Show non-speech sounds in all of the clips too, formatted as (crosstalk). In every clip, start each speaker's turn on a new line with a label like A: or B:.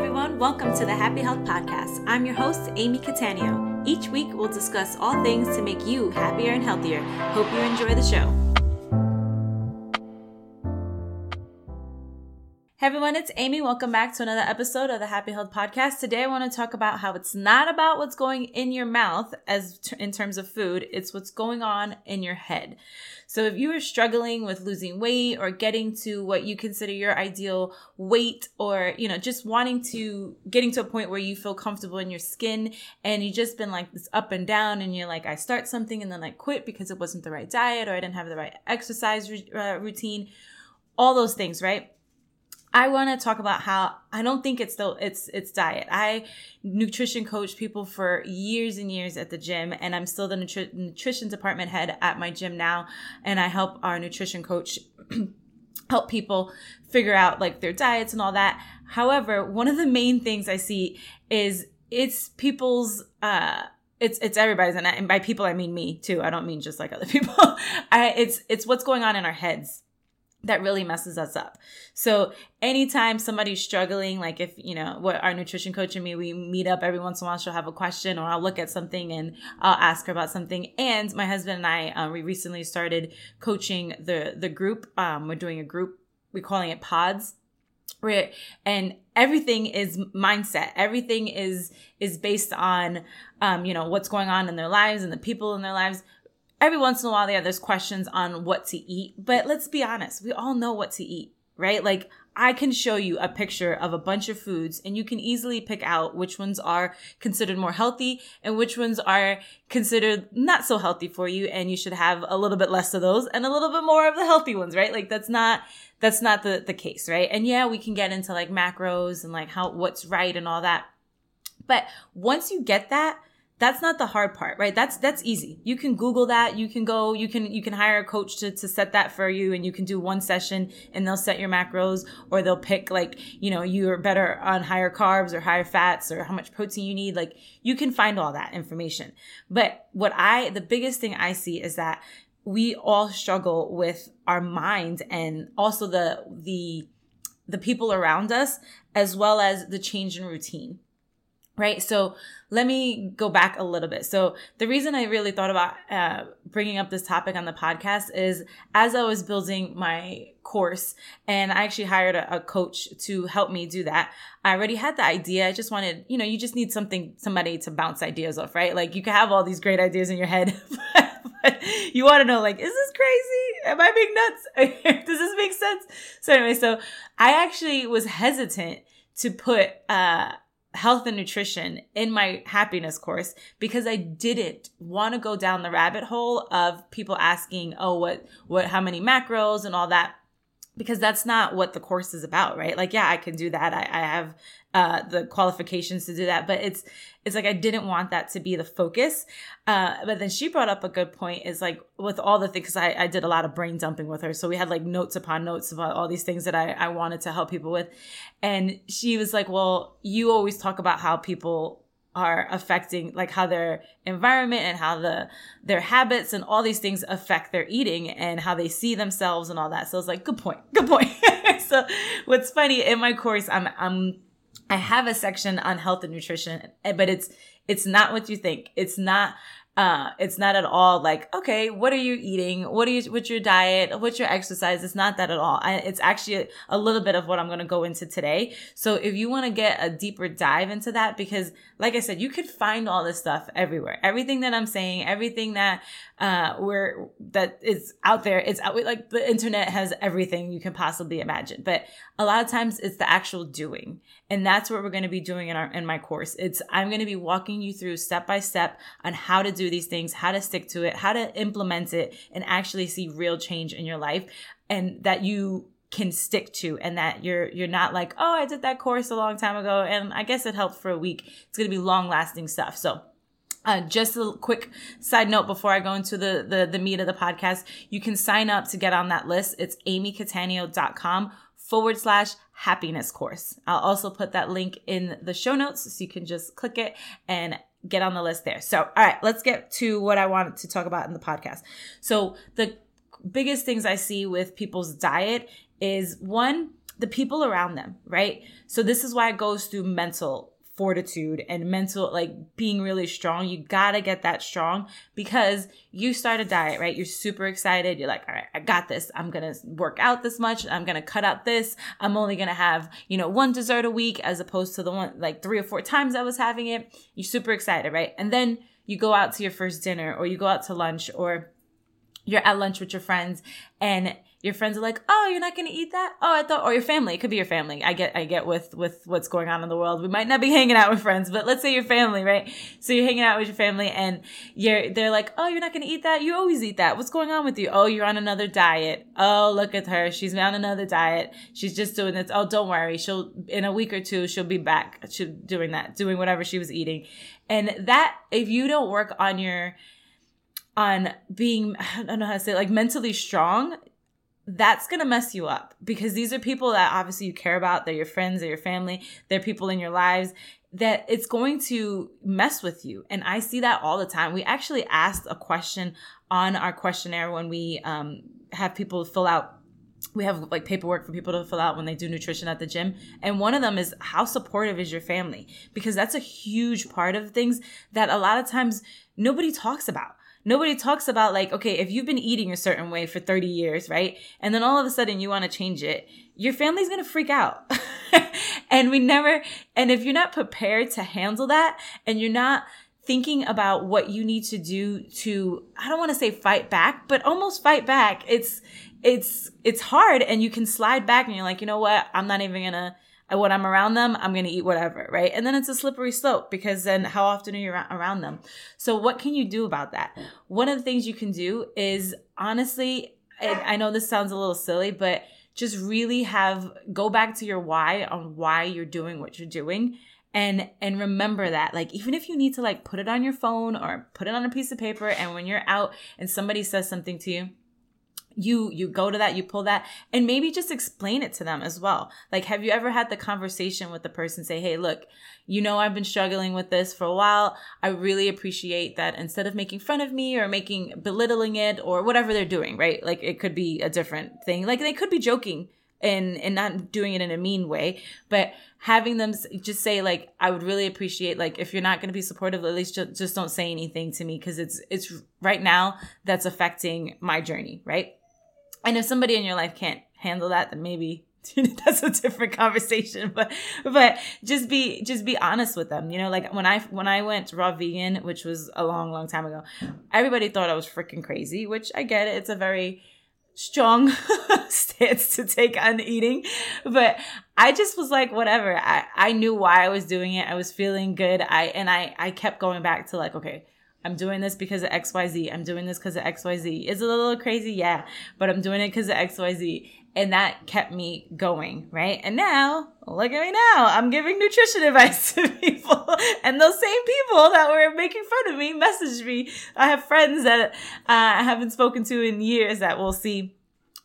A: everyone. Welcome to the Happy Health Podcast. I'm your host, Amy Cattaneo. Each week, we'll discuss all things to make you happier and healthier. Hope you enjoy the show. Hey everyone, it's Amy. Welcome back to another episode of the Happy Health Podcast. Today I want to talk about how it's not about what's going in your mouth as t- in terms of food, it's what's going on in your head. So if you are struggling with losing weight or getting to what you consider your ideal weight or, you know, just wanting to getting to a point where you feel comfortable in your skin and you just been like this up and down and you're like I start something and then I quit because it wasn't the right diet or I didn't have the right exercise uh, routine, all those things, right? I want to talk about how I don't think it's still it's it's diet. I nutrition coach people for years and years at the gym, and I'm still the nutri- nutrition department head at my gym now, and I help our nutrition coach (clears throat) help people figure out like their diets and all that. However, one of the main things I see is it's people's uh it's it's everybody's and, I, and by people I mean me too. I don't mean just like other (laughs) people. I it's it's what's going on in our heads that really messes us up. So anytime somebody's struggling, like if, you know, what our nutrition coach and me, we meet up every once in a while, she'll have a question or I'll look at something and I'll ask her about something. And my husband and I, um, we recently started coaching the, the group. Um, we're doing a group, we're calling it pods. Right. And everything is mindset. Everything is, is based on, um, you know, what's going on in their lives and the people in their lives every once in a while there there's questions on what to eat but let's be honest we all know what to eat right? Like i can show you a picture of a bunch of foods and you can easily pick out which ones are considered more healthy and which ones are considered not so healthy for you and you should have a little bit less of those and a little bit more of the healthy ones right? Like that's not that's not the the case right? And yeah we can get into like macros and like how what's right and all that. But once you get that that's not the hard part right? That's that's easy. You can google that. You can go you can you can hire a coach to, to set that for you and you can do one session and they'll set your macros or they'll pick like you know you're better on higher carbs or higher fats or how much protein you need. Like you can find all that information. But what i the biggest thing i see is that we all struggle with our mind and also the the the people around us as well as the change in routine right? So let me go back a little bit. So the reason I really thought about uh, bringing up this topic on the podcast is as I was building my course and I actually hired a, a, coach to help me do that. I already had the idea. I just wanted, you know, you just need something, somebody to bounce ideas off, right? Like you can have all these great ideas in your head, (laughs) but you want to know, like, is this crazy? Am I being nuts? (laughs) Does this make sense? So anyway, so I actually was hesitant to put, uh, health and nutrition in my happiness course because I didn't want to go down the rabbit hole of people asking, "Oh, what what how many macros and all that." Because that's not what the course is about, right? Like, yeah, I can do that. I, I have uh, the qualifications to do that, but it's it's like I didn't want that to be the focus. Uh, but then she brought up a good point is like with all the things, I, I did a lot of brain dumping with her. So we had like notes upon notes about all these things that I, I wanted to help people with. And she was like, well, you always talk about how people are affecting like how their environment and how the their habits and all these things affect their eating and how they see themselves and all that. So it's like good point. Good point. (laughs) so what's funny in my course I'm I'm I have a section on health and nutrition, eh, but it's it's not what you think. It's not uh, it's not at all like, okay, what are you eating? What are you, what's your diet? What's your exercise? It's not that at all. I, it's actually a, a, little bit of what I'm going to go into today. So if you want to get a deeper dive into that, because like I said, you could find all this stuff everywhere. Everything that I'm saying, everything that, uh, we're, that is out there, it's out, like the internet has everything you can possibly imagine. But a lot of times it's the actual doing. And that's what we're going to be doing in our, in my course. It's, I'm going to be walking you through step by step on how to do these things, how to stick to it, how to implement it and actually see real change in your life and that you can stick to and that you're you're not like, "Oh, I did that course a long time ago and I guess it helped for a week." It's going to be long-lasting stuff. So, uh, just a quick side note before I go into the, the, the meat of the podcast, you can sign up to get on that list. It's amycattaneo.com forward slash happiness course. I'll also put that link in the show notes so you can just click it and get on the list there. So, all right, let's get to what I wanted to talk about in the podcast. So, the biggest things I see with people's diet is one, the people around them, right? So this is why it goes through mental fortitude and mental like being really strong. You gotta get that strong because you start a diet right? You're super excited. You're like all right i got this. I'm gonna work out this much. I'm gonna cut out this. I'm only gonna have you know one dessert a week as opposed to the one like three or four times i was having it. You're super excited right? And then you go out to your first dinner or you go out to lunch or you're at lunch with your friends and your friends are like, "Oh, you're not going to eat that?" Oh, I thought or your family, it could be your family. I get I get with with what's going on in the world. We might not be hanging out with friends, but let's say your family, right? So you're hanging out with your family and you're they're like, "Oh, you're not going to eat that? You always eat that. What's going on with you?" "Oh, you're on another diet." "Oh, look at her. She's on another diet. She's just doing this." "Oh, don't worry. She'll in a week or two she'll be back she'll doing that, doing whatever she was eating." And that if you don't work on your on being (sighs) I don't know how to say it, like mentally strong, that's going to mess you up because these are people that obviously you care about. They're your friends, they're your family, they're people in your lives that it's going to mess with you. And I see that all the time. We actually asked a question on our questionnaire when we um, have people fill out we have like paperwork for people to fill out when they do nutrition at the gym. And one of them is how supportive is your family? Because that's a huge part of things that a lot of times nobody talks about. Nobody talks about like, okay, if you've been eating a certain way for 30 years, right? And then all of a sudden you want to change it, your family's going to freak out. (laughs) and we never, and if you're not prepared to handle that and you're not thinking about what you need to do to, I don't want to say fight back, but almost fight back, it's, it's, it's hard and you can slide back and you're like, you know what? I'm not even going to, when I'm around them, I'm going to eat whatever, right? And then it's a slippery slope because then how often are you around them? So what can you do about that? One of the things you can do is honestly, I know this sounds a little silly, but just really have go back to your why on why you're doing what you're doing and and remember that like even if you need to like put it on your phone or put it on a piece of paper and when you're out and somebody says something to you you you go to that you pull that and maybe just explain it to them as well. Like have you ever had the conversation with the person say hey look you know i've been struggling with this for a while. I really appreciate that instead of making fun of me or making belittling it or whatever they're doing right? Like it could be a different thing. Like they could be joking and and not doing it in a mean way but having them just say like i would really appreciate like if you're not going to be supportive at least just, just don't say anything to me because it's it's right now that's affecting my journey right and if somebody in your life can't handle that, then maybe (laughs) that's a different conversation but but just be just be honest with them you know like when i when i went raw vegan which was a long long time ago everybody thought i was freaking crazy which i get it it's a very strong (laughs) stance to take on eating but i just was like whatever i i knew why i was doing it i was feeling good i and i i kept going back to like okay I'm doing this because of XYZ. I'm doing this because of XYZ. Is it a little crazy? Yeah. But I'm doing it because of XYZ. And that kept me going, right? And now, look at me now. I'm giving nutrition (laughs) advice to people. And those same people that were making fun of me messaged me. I have friends that uh, I haven't spoken to in years that will see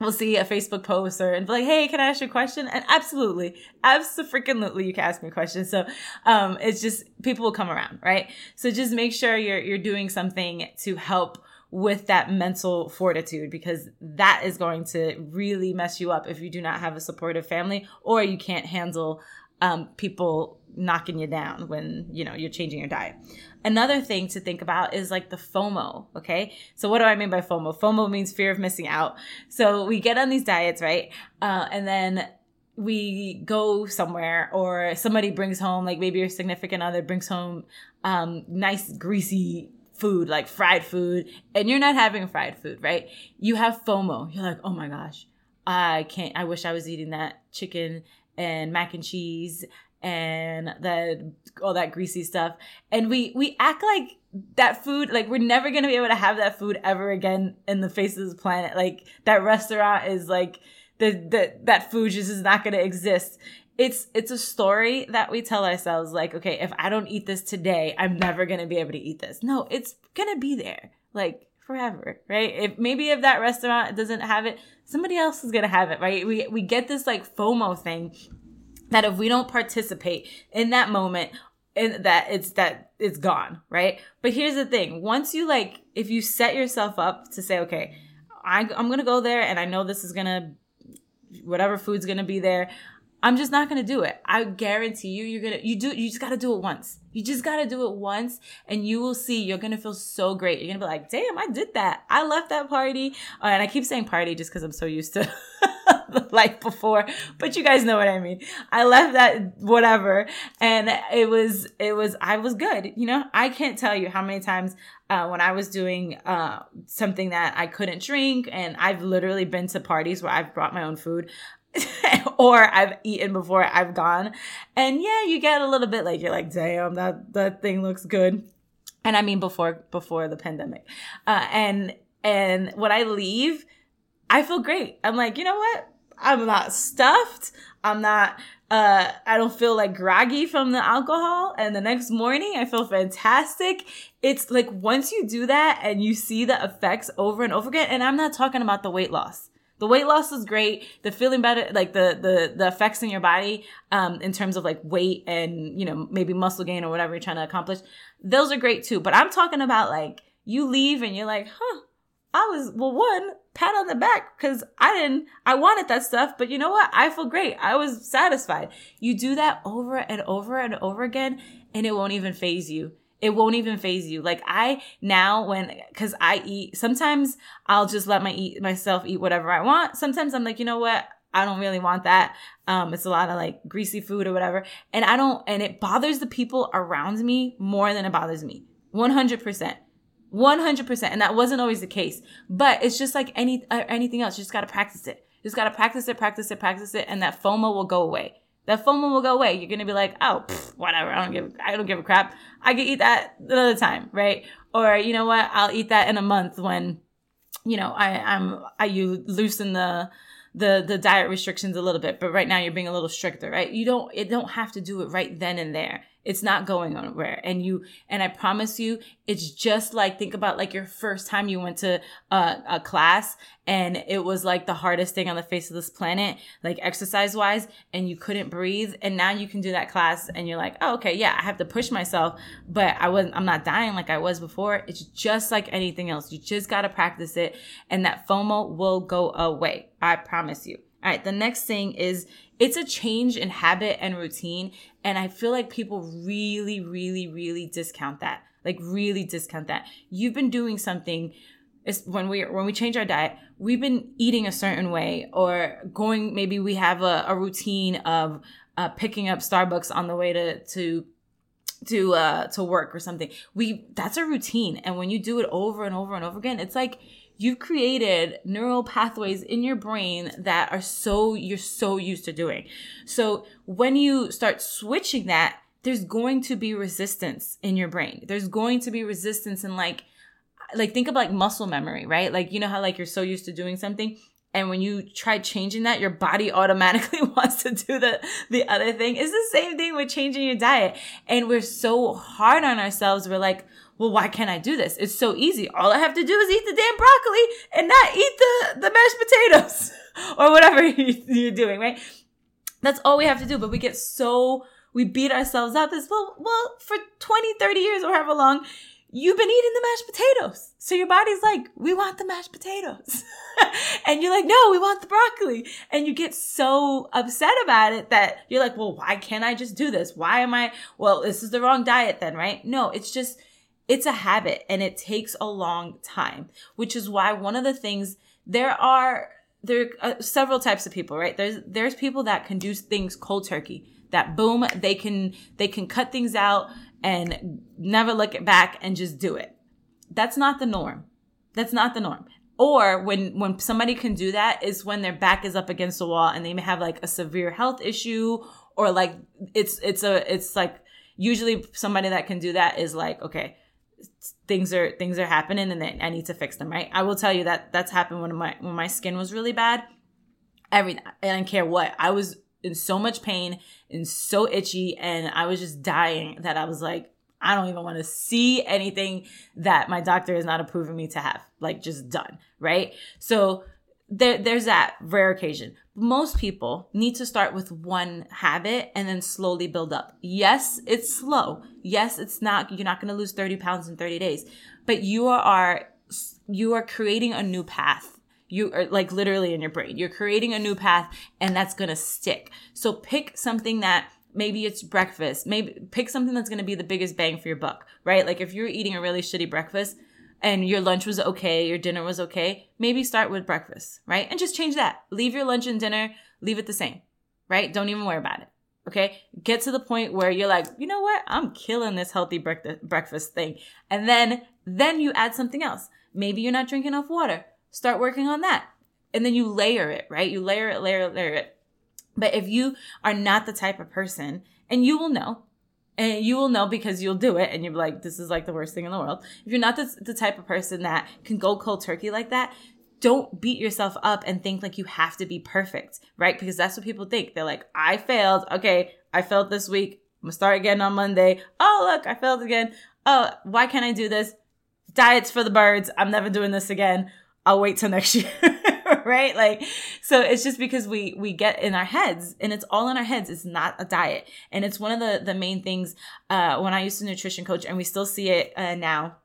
A: we'll see a Facebook post or and be like, hey, can I ask you a question? And absolutely, absolutely, you can ask me a question. So um, it's just people will come around, right? So just make sure you're you're doing something to help with that mental fortitude because that is going to really mess you up if you do not have a supportive family or you can't handle um, people knocking you down when you know you're changing your diet another thing to think about is like the fomo okay? So what do i mean by fomo? Fomo means fear of missing out. So we get on these diets right? Uh, and then we go somewhere or somebody brings home like maybe your significant other brings home um, nice greasy food like fried food and you're not having fried food right? You have fomo. You're like oh my gosh. I can't i wish i was eating that chicken and mac and cheese and the all that greasy stuff. And we we act like that food like we're never gonna be able to have that food ever again in the face of this planet. Like that restaurant is like the, the that food just is not gonna exist. It's it's a story that we tell ourselves like okay if i don't eat this today i'm never gonna be able to eat this. No it's gonna be there like forever right? If maybe if that restaurant doesn't have it somebody else is gonna have it right? We we get this like fomo thing that if we don't participate in that moment and that it's that it's gone right but here's the thing once you like if you set yourself up to say okay I, i'm gonna go there and i know this is gonna whatever food's gonna be there. I'm just not gonna do it. I guarantee you, you're gonna you do you just gotta do it once. You just gotta do it once, and you will see you're gonna feel so great. You're gonna be like, damn, I did that. I left that party, uh, and I keep saying party just because I'm so used to (laughs) (laughs) life before, but you guys know what I mean. I left that whatever, and it was it was I was good. You know, I can't tell you how many times uh, when I was doing uh, something that I couldn't drink, and I've literally been to parties where I've brought my own food. (laughs) or I've eaten before I've gone. And yeah, you get a little bit like you're like, damn, that that thing looks good. And I mean before before the pandemic. Uh, and and when I leave, I feel great. I'm like, you know what? I'm not stuffed. I'm not uh I don't feel like groggy from the alcohol and the next morning I feel fantastic. It's like once you do that and you see the effects over and over again and I'm not talking about the weight loss the weight loss is great the feeling better like the the the effects in your body um in terms of like weight and you know maybe muscle gain or whatever you're trying to accomplish those are great too but i'm talking about like you leave and you're like huh i was well one pat on the back because i didn't i wanted that stuff but you know what i feel great i was satisfied you do that over and over and over again and it won't even phase you it won't even phase you. Like I now when cuz I eat sometimes I'll just let my eat myself eat whatever I want. Sometimes I'm like, "You know what? I don't really want that. Um it's a lot of like greasy food or whatever." And I don't and it bothers the people around me more than it bothers me. 100%. 100% and that wasn't always the case but it's just like any uh, anything else you just got to practice it you just got to practice it practice it practice it and that fomo will go away that FOMO will go away. You're gonna be like, oh, pff, whatever. I don't give, I don't give a crap. I can eat that another time, right? Or you know what? I'll eat that in a month when, you know, I, I'm, I you loosen the, the the diet restrictions a little bit but right now you're being a little stricter right you don't it don't have to do it right then and there it's not going anywhere. And you and i promise you it's just like think about like your first time you went to a, a class and it was like the hardest thing on the face of this planet like exercise wise and you couldn't breathe. And now you can do that class and you're like oh, okay yeah i have to push myself but i wasn't i'm not dying like i was before. It's just like anything else. You just got to practice it and that fomo will go away. I promise you all right the next thing is it's a change in habit and routine and i feel like people really really really discount that. Like really discount that. You've been doing something is when we when we change our diet we've been eating a certain way or going maybe we have a, a routine of uh, picking up starbucks on the way to to to uh to work or something. We that's a routine and when you do it over and over and over again it's like you've created neural pathways in your brain that are so you're so used to doing. So when you start switching that there's going to be resistance in your brain. There's going to be resistance in like like think of like muscle memory, right? Like you know how like you're so used to doing something and when you try changing that your body automatically (laughs) wants to do the the other thing. It's the same thing with changing your diet. And we're so hard on ourselves. We're like well why can't i do this it's so easy all i have to do is eat the damn broccoli and not eat the the mashed potatoes (laughs) or whatever (laughs) you're doing right that's all we have to do but we get so we beat ourselves up as well well for 20 30 years or however long you've been eating the mashed potatoes. So your body's like, we want the mashed potatoes. (laughs) and you're like, no, we want the broccoli. And you get so upset about it that you're like, well, why can't I just do this? Why am I, well, this is the wrong diet then, right? No, it's just, it's a habit and it takes a long time, which is why one of the things there are, there are uh, several types of people, right? There's, there's people that can do things cold turkey that boom, they can, they can cut things out and never look it back and just do it. That's not the norm. That's not the norm. Or when when somebody can do that is when their back is up against the wall and they may have like a severe health issue or like it's it's a it's like usually somebody that can do that is like okay things are things are happening and I need to fix them right I will tell you that that's happened when my when my skin was really bad every I don't care what I was in so much pain and so itchy and I was just dying that I was like, I don't even want to see anything that my doctor is not approving me to have. Like just done, right? So there, there's that rare occasion. Most people need to start with one habit and then slowly build up. Yes, it's slow. Yes, it's not, you're not going to lose 30 pounds in 30 days, but you are, you are creating a new path You are like literally in your brain. You're creating a new path and that's going to stick. So pick something that maybe it's breakfast. Maybe pick something that's going to be the biggest bang for your buck, right? Like if you're eating a really shitty breakfast and your lunch was okay, your dinner was okay, maybe start with breakfast, right? And just change that. Leave your lunch and dinner, leave it the same, right? Don't even worry about it. Okay. Get to the point where you're like, you know what? I'm killing this healthy breakfast thing. And then, then you add something else. Maybe you're not drinking enough water. Start working on that. And then you layer it, right? You layer it, layer it, layer it. But if you are not the type of person, and you will know, and you will know because you'll do it and you're like, this is like the worst thing in the world. If you're not the, the type of person that can go cold turkey like that, don't beat yourself up and think like you have to be perfect, right? Because that's what people think. They're like, I failed. Okay, I failed this week. I'm gonna start again on Monday. Oh, look, I failed again. Oh, why can't I do this? Diets for the birds. I'm never doing this again. I'll wait till next (laughs) year. (laughs) right? Like, so it's just because we, we get in our heads and it's all in our heads. It's not a diet. And it's one of the, the main things, uh, when I used to nutrition coach and we still see it, uh, now,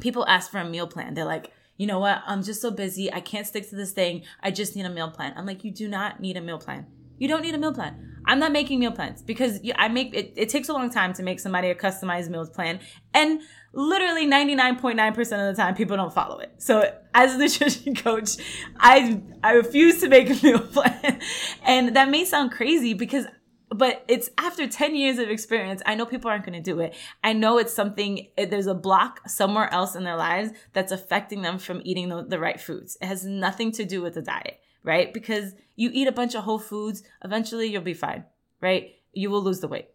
A: people ask for a meal plan. They're like, you know what? I'm just so busy. I can't stick to this thing. I just need a meal plan. I'm like, you do not need a meal plan. You don't need a meal plan. I'm not making meal plans because I make it, it takes a long time to make somebody a customized meal plan. And literally 99.9% of the time people don't follow it. So as a (laughs) nutrition coach, I I refuse to make a (laughs) meal plan. And that may sound crazy because but it's after 10 years of experience i know people aren't going to do it i know it's something there's a block somewhere else in their lives that's affecting them from eating the, the right foods it has nothing to do with the diet right because you eat a bunch of whole foods eventually you'll be fine right you will lose the weight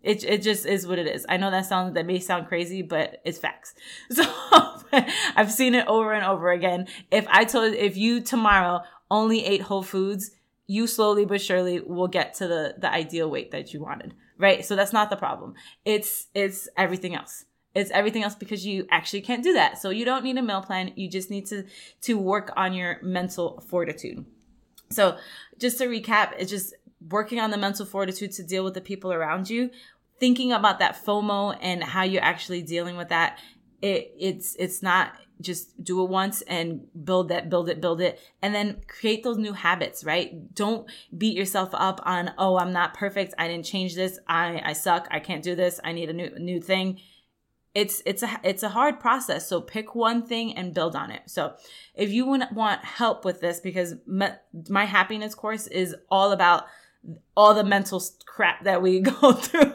A: it, it just is what it is. I know that sounds that may sound crazy, but it's facts. (laughs) So I've seen it over and over again. If I told if you tomorrow only ate whole foods, you slowly but surely will get to the the ideal weight that you wanted right so that's not the problem it's it's everything else it's everything else because you actually can't do that. So you don't need a meal plan. You just need to to work on your mental fortitude. So just to recap it's just working on the mental fortitude to deal with the people around you. Thinking about that fomo and how you're actually dealing with that it it's it's not just do it once and build that build it build it. And then create those new habits right? Don't beat yourself up on oh i'm not perfect. I didn't change this. I i suck. I can't do this. I need a new new thing it's it's a it's a hard process so pick one thing and build on it so if you want help with this because my, my happiness course is all about all the mental crap that we (laughs) go through,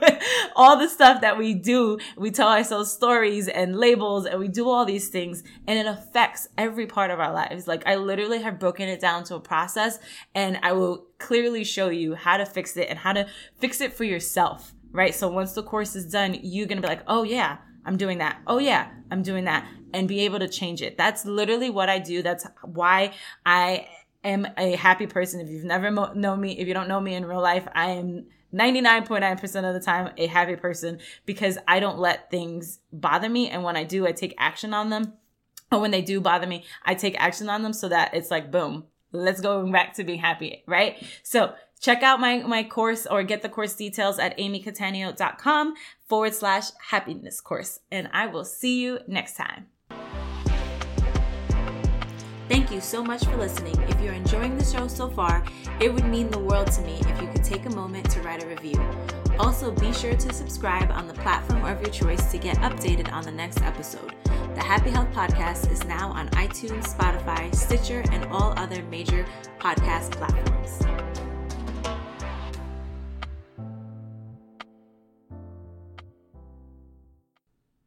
A: all the stuff that we do. We tell ourselves stories and labels and we do all these things and it affects every part of our lives. Like I literally have broken it down to a process and I will clearly show you how to fix it and how to fix it for yourself, right? So once the course is done, you're going to be like, oh yeah, I'm doing that. Oh yeah, I'm doing that and be able to change it. That's literally what I do. That's why I am a happy person. If you've never mo- know me, if you don't know me in real life, I am 99.9% of the time a happy person because I don't let things bother me. And when I do, I take action on them. Or when they do bother me, I take action on them so that it's like, boom, let's go back to being happy, right? So check out my, my course or get the course details at amycattaneo.com forward slash happiness course. And I will see you next time. Thank you so much for listening. If you're enjoying the show so far, it would mean the world to me if you could take a moment to write a review. Also, be sure to subscribe on the platform of your choice to get updated on the next episode. The Happy Health Podcast is now on iTunes, Spotify, Stitcher, and all other major podcast platforms.